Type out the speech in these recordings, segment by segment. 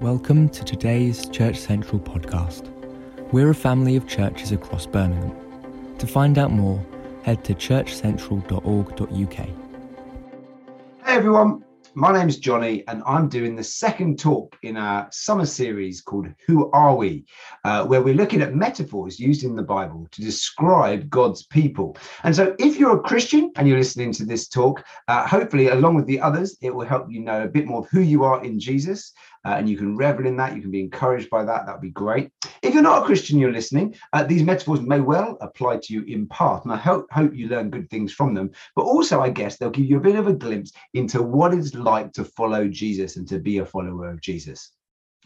Welcome to today's Church Central podcast. We're a family of churches across Birmingham. To find out more, head to churchcentral.org.uk. Hey everyone, my name's Johnny, and I'm doing the second talk in our summer series called Who Are We? Uh, where we're looking at metaphors used in the Bible to describe God's people. And so, if you're a Christian and you're listening to this talk, uh, hopefully, along with the others, it will help you know a bit more of who you are in Jesus uh, and you can revel in that. You can be encouraged by that. That would be great. If you're not a Christian, you're listening, uh, these metaphors may well apply to you in part, and I hope, hope you learn good things from them. But also, I guess they'll give you a bit of a glimpse into what it's like to follow Jesus and to be a follower of Jesus.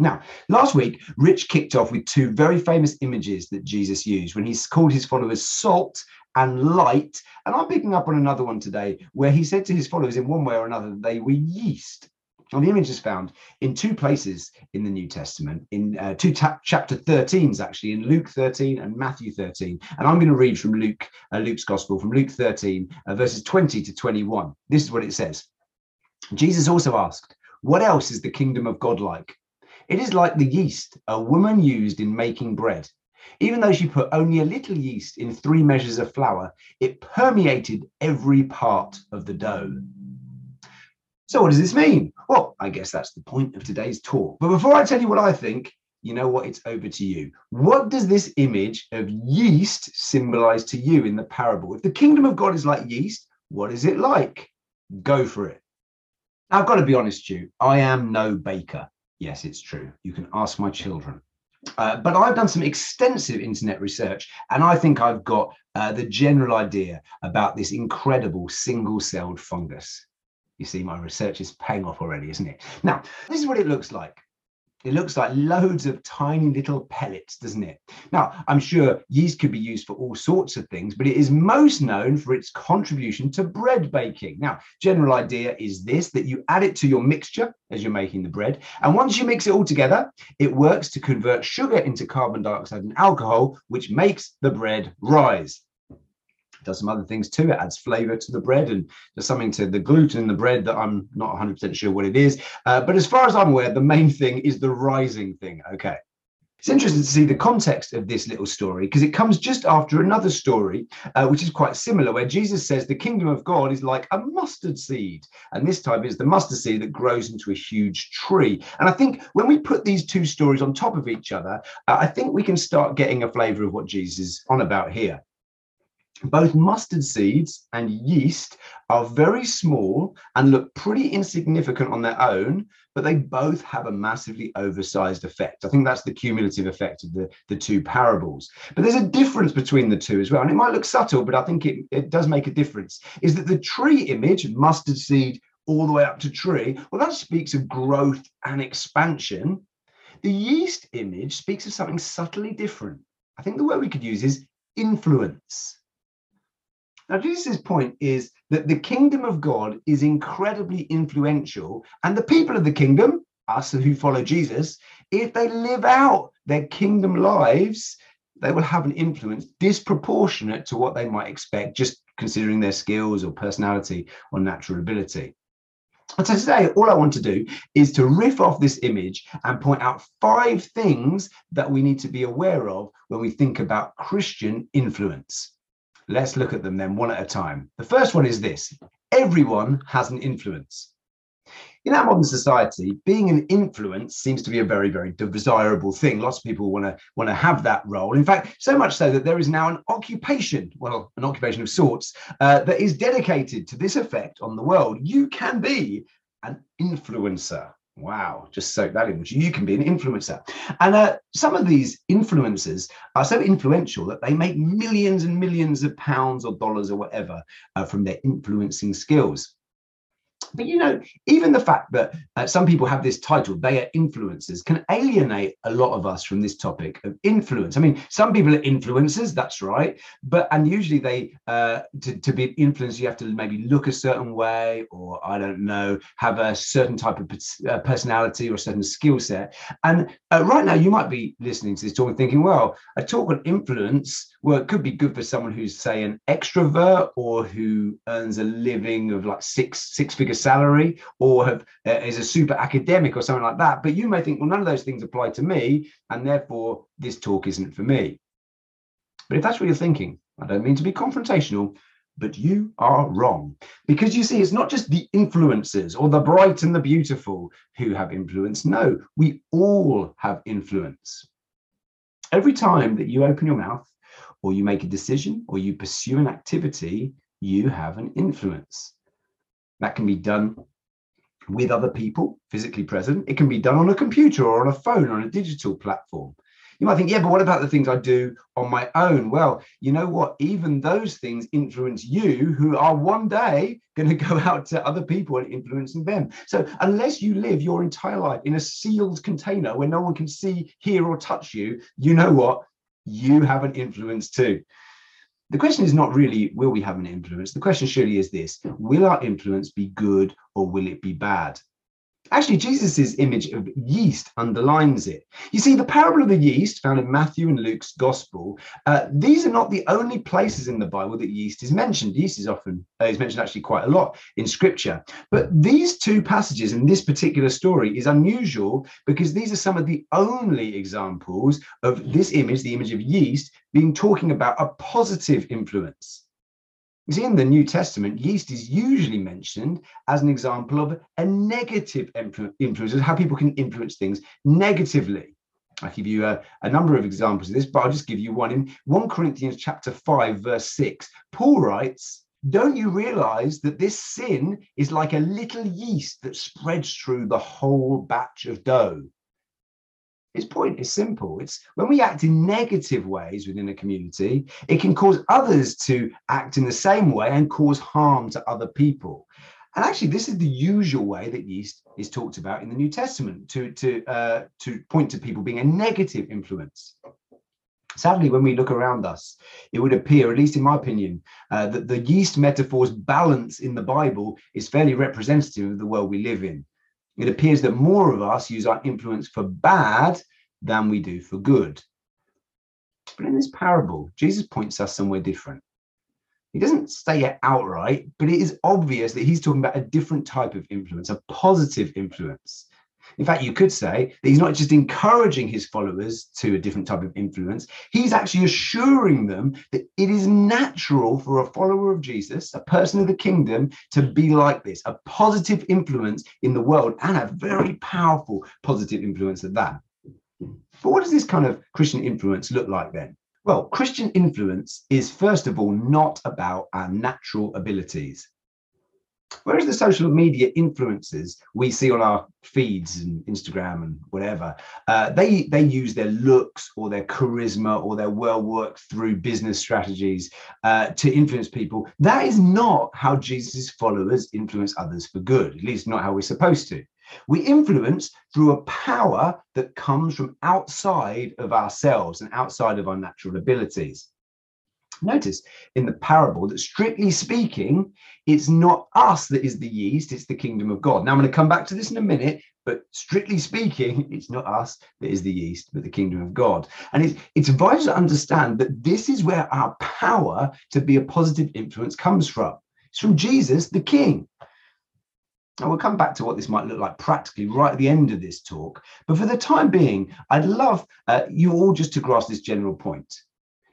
Now, last week, Rich kicked off with two very famous images that Jesus used when he called his followers salt and light. And I'm picking up on another one today where he said to his followers, in one way or another, they were yeast. The image is found in two places in the New Testament, in uh, two ta- chapter 13s, actually, in Luke 13 and Matthew 13. And I'm going to read from Luke, uh, Luke's Gospel, from Luke 13, uh, verses 20 to 21. This is what it says. Jesus also asked, What else is the kingdom of God like? It is like the yeast a woman used in making bread. Even though she put only a little yeast in three measures of flour, it permeated every part of the dough. So, what does this mean? Well, I guess that's the point of today's talk. But before I tell you what I think, you know what? It's over to you. What does this image of yeast symbolize to you in the parable? If the kingdom of God is like yeast, what is it like? Go for it. I've got to be honest, you. I am no baker. Yes, it's true. You can ask my children. Uh, but I've done some extensive internet research, and I think I've got uh, the general idea about this incredible single celled fungus. You see, my research is paying off already, isn't it? Now, this is what it looks like. It looks like loads of tiny little pellets, doesn't it? Now, I'm sure yeast could be used for all sorts of things, but it is most known for its contribution to bread baking. Now, general idea is this, that you add it to your mixture as you're making the bread. And once you mix it all together, it works to convert sugar into carbon dioxide and alcohol, which makes the bread rise does some other things too. It adds flavor to the bread and there's something to the gluten in the bread that I'm not 100% sure what it is. Uh, but as far as I'm aware, the main thing is the rising thing. Okay. It's interesting to see the context of this little story because it comes just after another story, uh, which is quite similar, where Jesus says the kingdom of God is like a mustard seed. And this time is the mustard seed that grows into a huge tree. And I think when we put these two stories on top of each other, uh, I think we can start getting a flavor of what Jesus is on about here both mustard seeds and yeast are very small and look pretty insignificant on their own, but they both have a massively oversized effect. I think that's the cumulative effect of the, the two parables. But there's a difference between the two as well. And it might look subtle, but I think it, it does make a difference. Is that the tree image, mustard seed all the way up to tree, well, that speaks of growth and expansion. The yeast image speaks of something subtly different. I think the word we could use is influence. Now, Jesus' point is that the kingdom of God is incredibly influential, and the people of the kingdom, us who follow Jesus, if they live out their kingdom lives, they will have an influence disproportionate to what they might expect, just considering their skills or personality or natural ability. And so today, all I want to do is to riff off this image and point out five things that we need to be aware of when we think about Christian influence. Let's look at them then one at a time. The first one is this everyone has an influence. In our modern society, being an influence seems to be a very, very desirable thing. Lots of people want to want to have that role. In fact, so much so that there is now an occupation, well, an occupation of sorts, uh, that is dedicated to this effect on the world. You can be an influencer. Wow, just soak that in. You can be an influencer. And uh, some of these influencers are so influential that they make millions and millions of pounds or dollars or whatever uh, from their influencing skills. But you know, even the fact that uh, some people have this title, they are influencers, can alienate a lot of us from this topic of influence. I mean, some people are influencers, that's right. But, and usually they, uh, to, to be influenced, you have to maybe look a certain way, or I don't know, have a certain type of uh, personality or a certain skill set. And uh, right now, you might be listening to this talk and thinking, well, a talk on influence well, it could be good for someone who's, say, an extrovert or who earns a living of like six six figure salary or have, uh, is a super academic or something like that. But you may think, well, none of those things apply to me, and therefore this talk isn't for me. But if that's what you're thinking, I don't mean to be confrontational, but you are wrong. Because you see, it's not just the influencers or the bright and the beautiful who have influence. No, we all have influence. Every time that you open your mouth, or you make a decision, or you pursue an activity, you have an influence. That can be done with other people physically present. It can be done on a computer or on a phone or on a digital platform. You might think, yeah, but what about the things I do on my own? Well, you know what? Even those things influence you, who are one day going to go out to other people and influencing them. So, unless you live your entire life in a sealed container where no one can see, hear, or touch you, you know what? You have an influence too. The question is not really, will we have an influence? The question surely is this Will our influence be good or will it be bad? Actually, Jesus' image of yeast underlines it. You see, the parable of the yeast found in Matthew and Luke's gospel, uh, these are not the only places in the Bible that yeast is mentioned. Yeast is often uh, is mentioned actually quite a lot in scripture. But these two passages in this particular story is unusual because these are some of the only examples of this image, the image of yeast, being talking about a positive influence. You see, in the New Testament, yeast is usually mentioned as an example of a negative influence, of how people can influence things negatively. I'll give you a, a, number of examples of this, but I'll just give you one. In 1 Corinthians chapter 5, verse 6, Paul writes, Don't you realize that this sin is like a little yeast that spreads through the whole batch of dough? His point is simple. It's when we act in negative ways within a community, it can cause others to act in the same way and cause harm to other people. And actually, this is the usual way that yeast is talked about in the New Testament to, to, uh, to point to people being a negative influence. Sadly, when we look around us, it would appear, at least in my opinion, uh, that the yeast metaphor's balance in the Bible is fairly representative of the world we live in it appears that more of us use our influence for bad than we do for good. But in this parable, Jesus points us somewhere different. He doesn't say it outright, but it is obvious that he's talking about a different type of influence, a positive influence. In fact, you could say that he's not just encouraging his followers to a different type of influence, he's actually assuring them that it is natural for a follower of Jesus, a person of the kingdom, to be like this, a positive influence in the world and a very powerful positive influence at that. But what does this kind of Christian influence look like then? Well, Christian influence is first of all not about our natural abilities. Whereas the social media influences we see on our feeds and Instagram and whatever, uh, they they use their looks or their charisma or their well worked through business strategies uh, to influence people. That is not how Jesus' followers influence others for good. At least not how we're supposed to. We influence through a power that comes from outside of ourselves and outside of our natural abilities. Notice in the parable that strictly speaking, it's not us that is the yeast, it's the kingdom of God. Now, I'm going to come back to this in a minute, but strictly speaking, it's not us that is the yeast, but the kingdom of God. And it's, it's vital to understand that this is where our power to be a positive influence comes from. It's from Jesus, the King. And we'll come back to what this might look like practically right at the end of this talk. But for the time being, I'd love uh, you all just to grasp this general point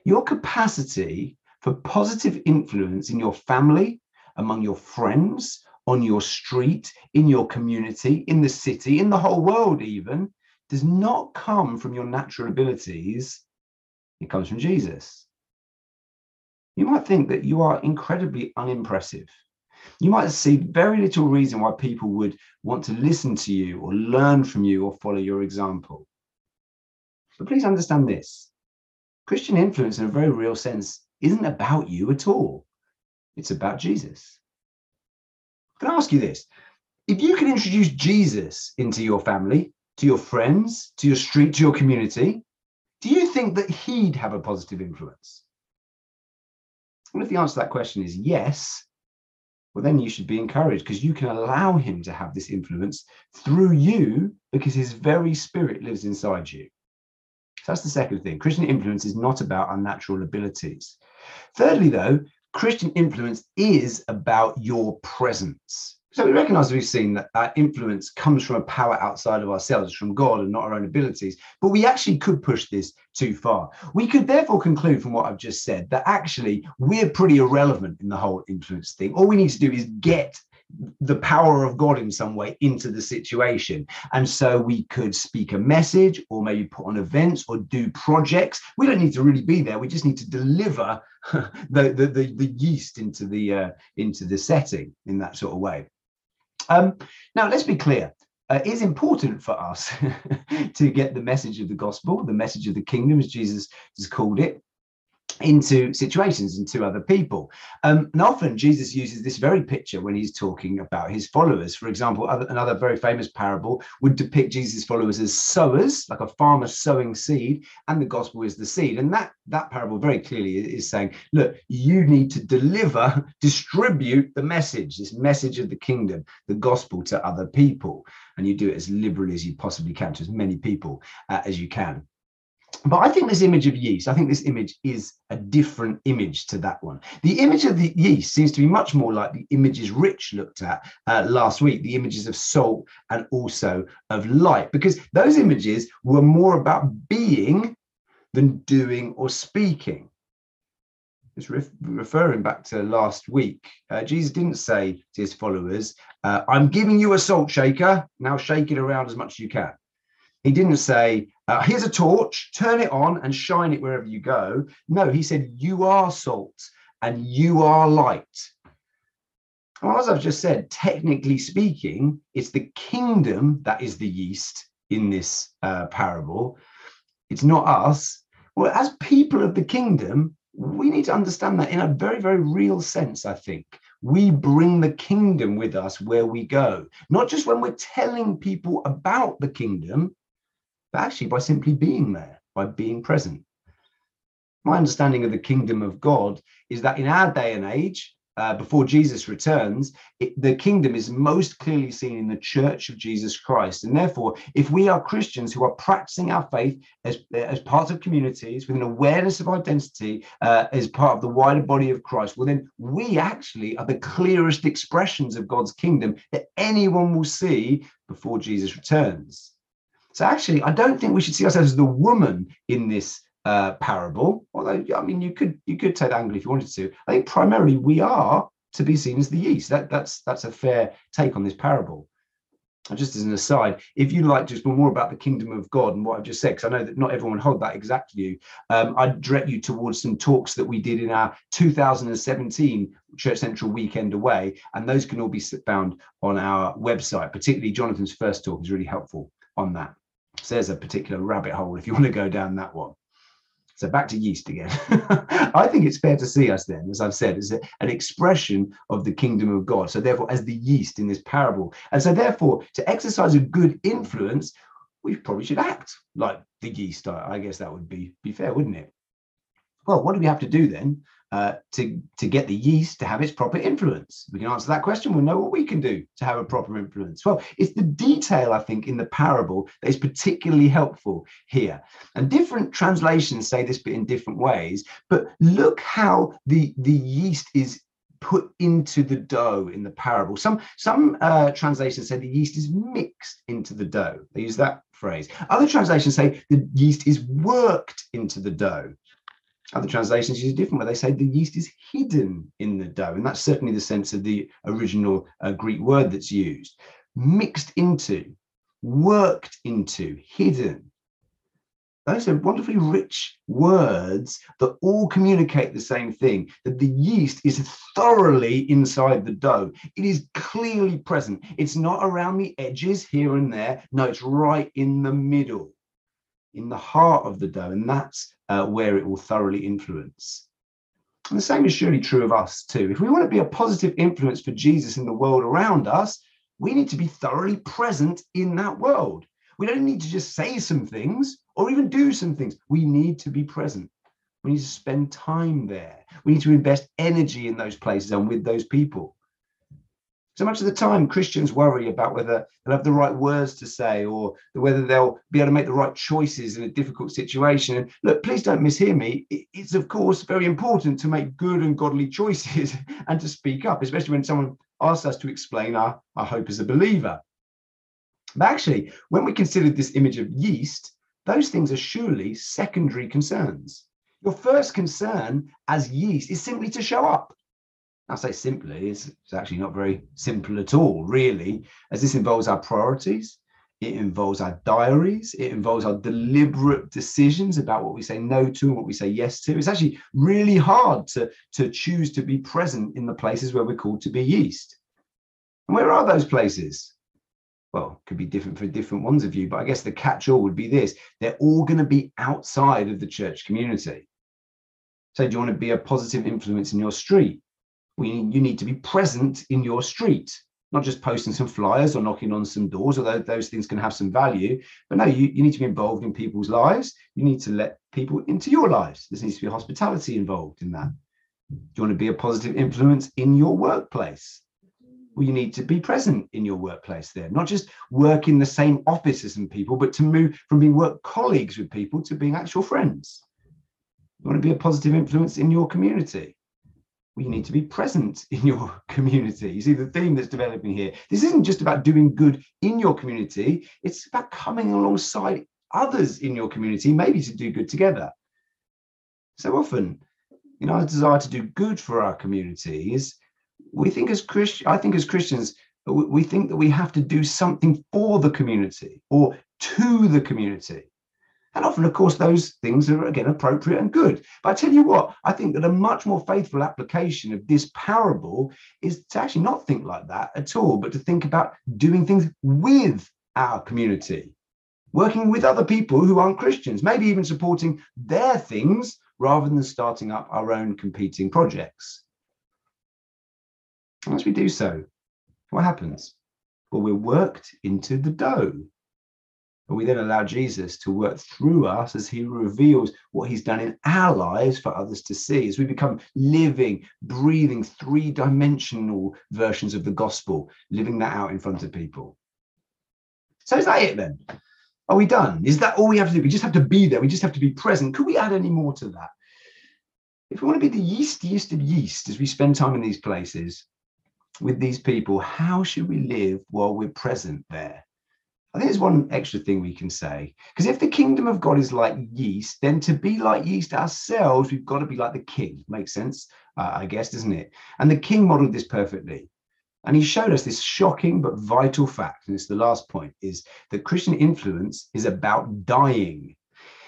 your capacity for positive influence in your family, among your friends, on your street, in your community, in the city, in the whole world, even, does not come from your natural abilities. It comes from Jesus. You might think that you are incredibly unimpressive. You might see very little reason why people would want to listen to you or learn from you or follow your example. But please understand this Christian influence, in a very real sense, isn't about you at all. It's about Jesus. Can I ask you this? If you can introduce Jesus into your family, to your friends, to your street, to your community, do you think that he'd have a positive influence? Well, if the answer to that question is yes, well, then you should be encouraged because you can allow him to have this influence through you because his very spirit lives inside you. That's the second thing. Christian influence is not about unnatural abilities. Thirdly, though, Christian influence is about your presence. So we recognize we've seen that our influence comes from a power outside of ourselves, from God and not our own abilities. But we actually could push this too far. We could therefore conclude from what I've just said that actually we're pretty irrelevant in the whole influence thing. All we need to do is get the power of God in some way into the situation. And so we could speak a message or maybe put on events or do projects. We don't need to really be there. We just need to deliver the, the, the, the yeast into the uh, into the setting in that sort of way. Um, now, let's be clear. Uh, it is important for us to get the message of the gospel, the message of the kingdom, as Jesus has called it, into situations and to other people. Um, and often Jesus uses this very picture when he's talking about his followers. For example, other, another very famous parable would depict Jesus' followers as sowers, like a farmer sowing seed, and the gospel is the seed. And that, that parable very clearly is saying, look, you need to deliver, distribute the message, this message of the kingdom, the gospel to other people. And you do it as liberally as you possibly can to as many people uh, as you can. But I think this image of yeast, I think this image is a different image to that one. The image of the yeast seems to be much more like the images Rich looked at uh, last week, the images of salt and also of light, because those images were more about being than doing or speaking. Just re- referring back to last week, uh, Jesus didn't say to his followers, uh, I'm giving you a salt shaker, now shake it around as much as you can. He didn't say, uh, here's a torch, turn it on and shine it wherever you go. No, he said, you are salt and you are light. Well, as I've just said, technically speaking, it's the kingdom that is the yeast in this uh, parable. It's not us. Well, as people of the kingdom, we need to understand that in a very, very real sense, I think. We bring the kingdom with us where we go, not just when we're telling people about the kingdom, but actually by simply being there, by being present. My understanding of the kingdom of God is that in our day and age, uh, before Jesus returns, it, the kingdom is most clearly seen in the church of Jesus Christ. And therefore, if we are Christians who are practicing our faith as, as part of communities with an awareness of identity uh, as part of the wider body of Christ, well, then we actually are the clearest expressions of God's kingdom that anyone will see before Jesus returns. So actually, I don't think we should see ourselves as the woman in this uh, parable. Although, I mean, you could you could take that angle if you wanted to. I think primarily we are to be seen as the yeast. That that's that's a fair take on this parable. And just as an aside, if you'd like to explore more about the kingdom of God and what I've just said, because I know that not everyone hold that exact view, um, I'd direct you towards some talks that we did in our 2017 Church Central weekend away, and those can all be found on our website. Particularly Jonathan's first talk is really helpful on that. So there's a particular rabbit hole if you want to go down that one. So back to yeast again. I think it's fair to see us then, as I've said, as a, an expression of the kingdom of God. So therefore, as the yeast in this parable. And so therefore, to exercise a good influence, we probably should act like the yeast. I, I guess that would be, be fair, wouldn't it? Well, what do we have to do then? Uh, to, to get the yeast to have its proper influence? We can answer that question. We'll know what we can do to have a proper influence. Well, it's the detail, I think, in the parable that is particularly helpful here. And different translations say this bit in different ways, but look how the, the yeast is put into the dough in the parable. Some some uh, translations say the yeast is mixed into the dough. They use that phrase. Other translations say the yeast is worked into the dough. Other translations use different where They say the yeast is hidden in the dough. And that's certainly the sense of the original uh, Greek word that's used. Mixed into, worked into, hidden. Those are wonderfully rich words that all communicate the same thing that the yeast is thoroughly inside the dough. It is clearly present. It's not around the edges here and there. No, it's right in the middle in the heart of the dough, and that's uh, where it will thoroughly influence. And the same is surely true of us too. If we want to be a positive influence for Jesus in the world around us, we need to be thoroughly present in that world. We don't need to just say some things or even do some things. We need to be present. We need to spend time there. We need to invest energy in those places and with those people. So much of the time, Christians worry about whether they'll have the right words to say or whether they'll be able to make the right choices in a difficult situation. And look, please don't mishear me. It's, of course, very important to make good and godly choices and to speak up, especially when someone asks us to explain our, our hope as a believer. But actually, when we consider this image of yeast, those things are surely secondary concerns. Your first concern as yeast is simply to show up. I say simply, it's, it's actually not very simple at all, really, as this involves our priorities, it involves our diaries, it involves our deliberate decisions about what we say no to and what we say yes to. It's actually really hard to, to choose to be present in the places where we're called to be yeast. And where are those places? Well, could be different for different ones of you, but I guess the catch all would be this they're all going to be outside of the church community. So, do you want to be a positive influence in your street? We, you need to be present in your street, not just posting some flyers or knocking on some doors, although those things can have some value. But no, you, you need to be involved in people's lives. You need to let people into your lives. There needs to be hospitality involved in that. Do you want to be a positive influence in your workplace? Well, you need to be present in your workplace there, not just work in the same office as some people, but to move from being work colleagues with people to being actual friends. You want to be a positive influence in your community well, you need hmm. to be present in your community. You see the theme that's developing here. This isn't just about doing good in your community, it's about coming alongside others in your community, maybe to do good together. So often, you know, our desire to do good for our communities, we think as Christian, I think as Christians, we think that we have to do something for the community or to the community. And often, of course, those things are again appropriate and good. But I tell you what, I think that a much more faithful application of this parable is to actually not think like that at all, but to think about doing things with our community, working with other people who aren't Christians, maybe even supporting their things rather than starting up our own competing projects. As we do so, what happens? Well, we're worked into the dough. But we then allow Jesus to work through us as he reveals what he's done in our lives for others to see, as we become living, breathing, three dimensional versions of the gospel, living that out in front of people. So is that it then? Are we done? Is that all we have to do? We just have to be there. We just have to be present. Could we add any more to that? If we want to be the yeast, yeast of yeast, as we spend time in these places with these people, how should we live while we're present there? I think there's one extra thing we can say. Because if the kingdom of God is like yeast, then to be like yeast ourselves, we've got to be like the king. Makes sense, uh, I guess, doesn't it? And the king modeled this perfectly. And he showed us this shocking but vital fact. And it's the last point is that Christian influence is about dying.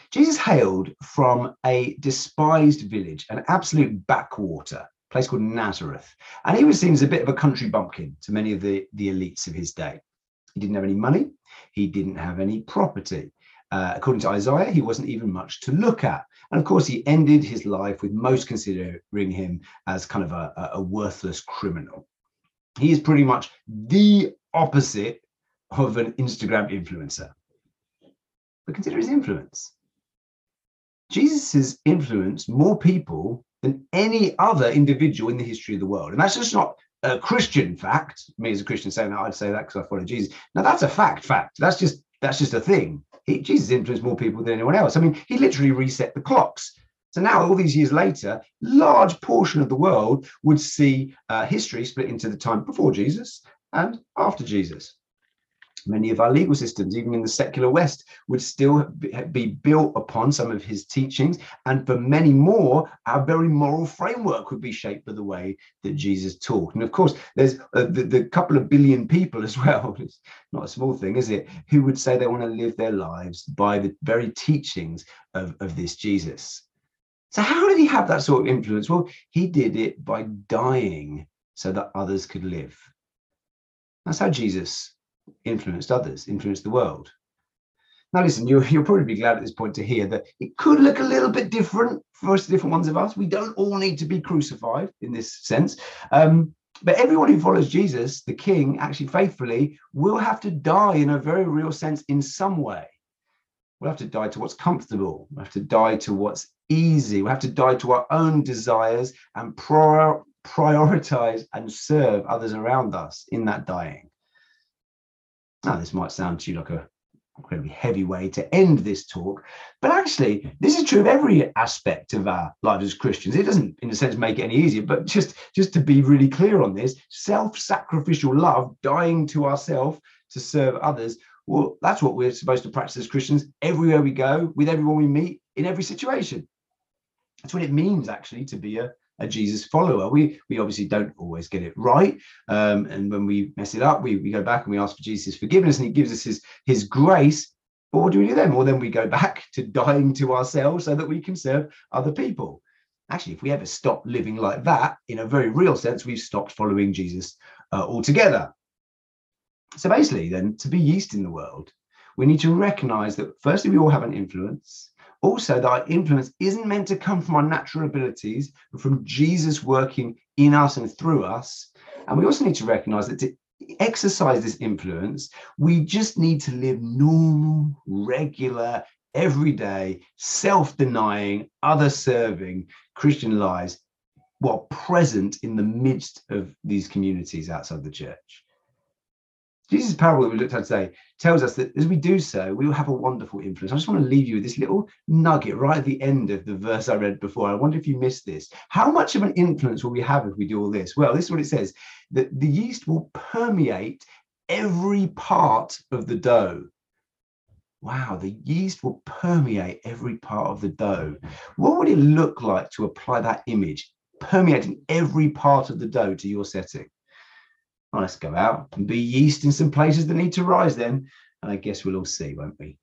Jesus hailed from a despised village, an absolute backwater place called Nazareth. And he was seen as a bit of a country bumpkin to many of the, the elites of his day. He didn't have any money. He didn't have any property. Uh, according to Isaiah, he wasn't even much to look at. And of course, he ended his life with most considering him as kind of a, a worthless criminal. He is pretty much the opposite of an Instagram influencer. But consider his influence. Jesus has influenced more people than any other individual in the history of the world. And that's just not a Christian fact. Me as a Christian saying that, I'd say that because I follow Jesus. Now that's a fact. Fact. That's just that's just a thing. He, Jesus influenced more people than anyone else. I mean, he literally reset the clocks. So now, all these years later, large portion of the world would see uh, history split into the time before Jesus and after Jesus. Many of our legal systems, even in the secular West, would still be built upon some of his teachings. And for many more, our very moral framework would be shaped by the way that Jesus taught. And of course, there's uh, the, the couple of billion people as well, it's not a small thing, is it, who would say they want to live their lives by the very teachings of, of this Jesus. So, how did he have that sort of influence? Well, he did it by dying so that others could live. That's how Jesus influenced others, influenced the world. Now, listen, you, you'll probably be glad at this point to hear that it could look a little bit different for us, different ones of us. We don't all need to be crucified in this sense. Um, but everyone who follows Jesus, the King, actually faithfully, will have to die in a very real sense in some way. We'll have to die to what's comfortable. We'll have to die to what's easy. We'll have to die to our own desires and prior, prioritize and serve others around us in that dying. Now, this might sound to you like a incredibly heavy way to end this talk. But actually, this is true of every aspect of our lives as Christians. It doesn't, in a sense, make it any easier, but just, just to be really clear on this, self-sacrificial love, dying to ourselves to serve others, well, that's what we're supposed to practice as Christians everywhere we go, with everyone we meet, in every situation. That's what it means, actually, to be a, a Jesus follower. We we obviously don't always get it right, um, and when we mess it up, we we go back and we ask for Jesus' forgiveness, and He gives us His His grace. But what do we do then? Well, then we go back to dying to ourselves so that we can serve other people. Actually, if we ever stop living like that, in a very real sense, we've stopped following Jesus uh, altogether. So basically, then, to be yeast in the world, we need to recognize that firstly, we all have an influence. Also, that our influence isn't meant to come from our natural abilities, but from Jesus working in us and through us. And we also need to recognize that to exercise this influence, we just need to live normal, regular, everyday, self denying, other serving Christian lives while present in the midst of these communities outside the church. Jesus' parable that we looked at today tells us that as we do so, we will have a wonderful influence. I just want to leave you with this little nugget right at the end of the verse I read before. I wonder if you missed this. How much of an influence will we have if we do all this? Well, this is what it says that the yeast will permeate every part of the dough. Wow, the yeast will permeate every part of the dough. What would it look like to apply that image, permeating every part of the dough to your setting? Well, let's go out and be yeast in some places that need to rise then. And I guess we'll all see, won't we?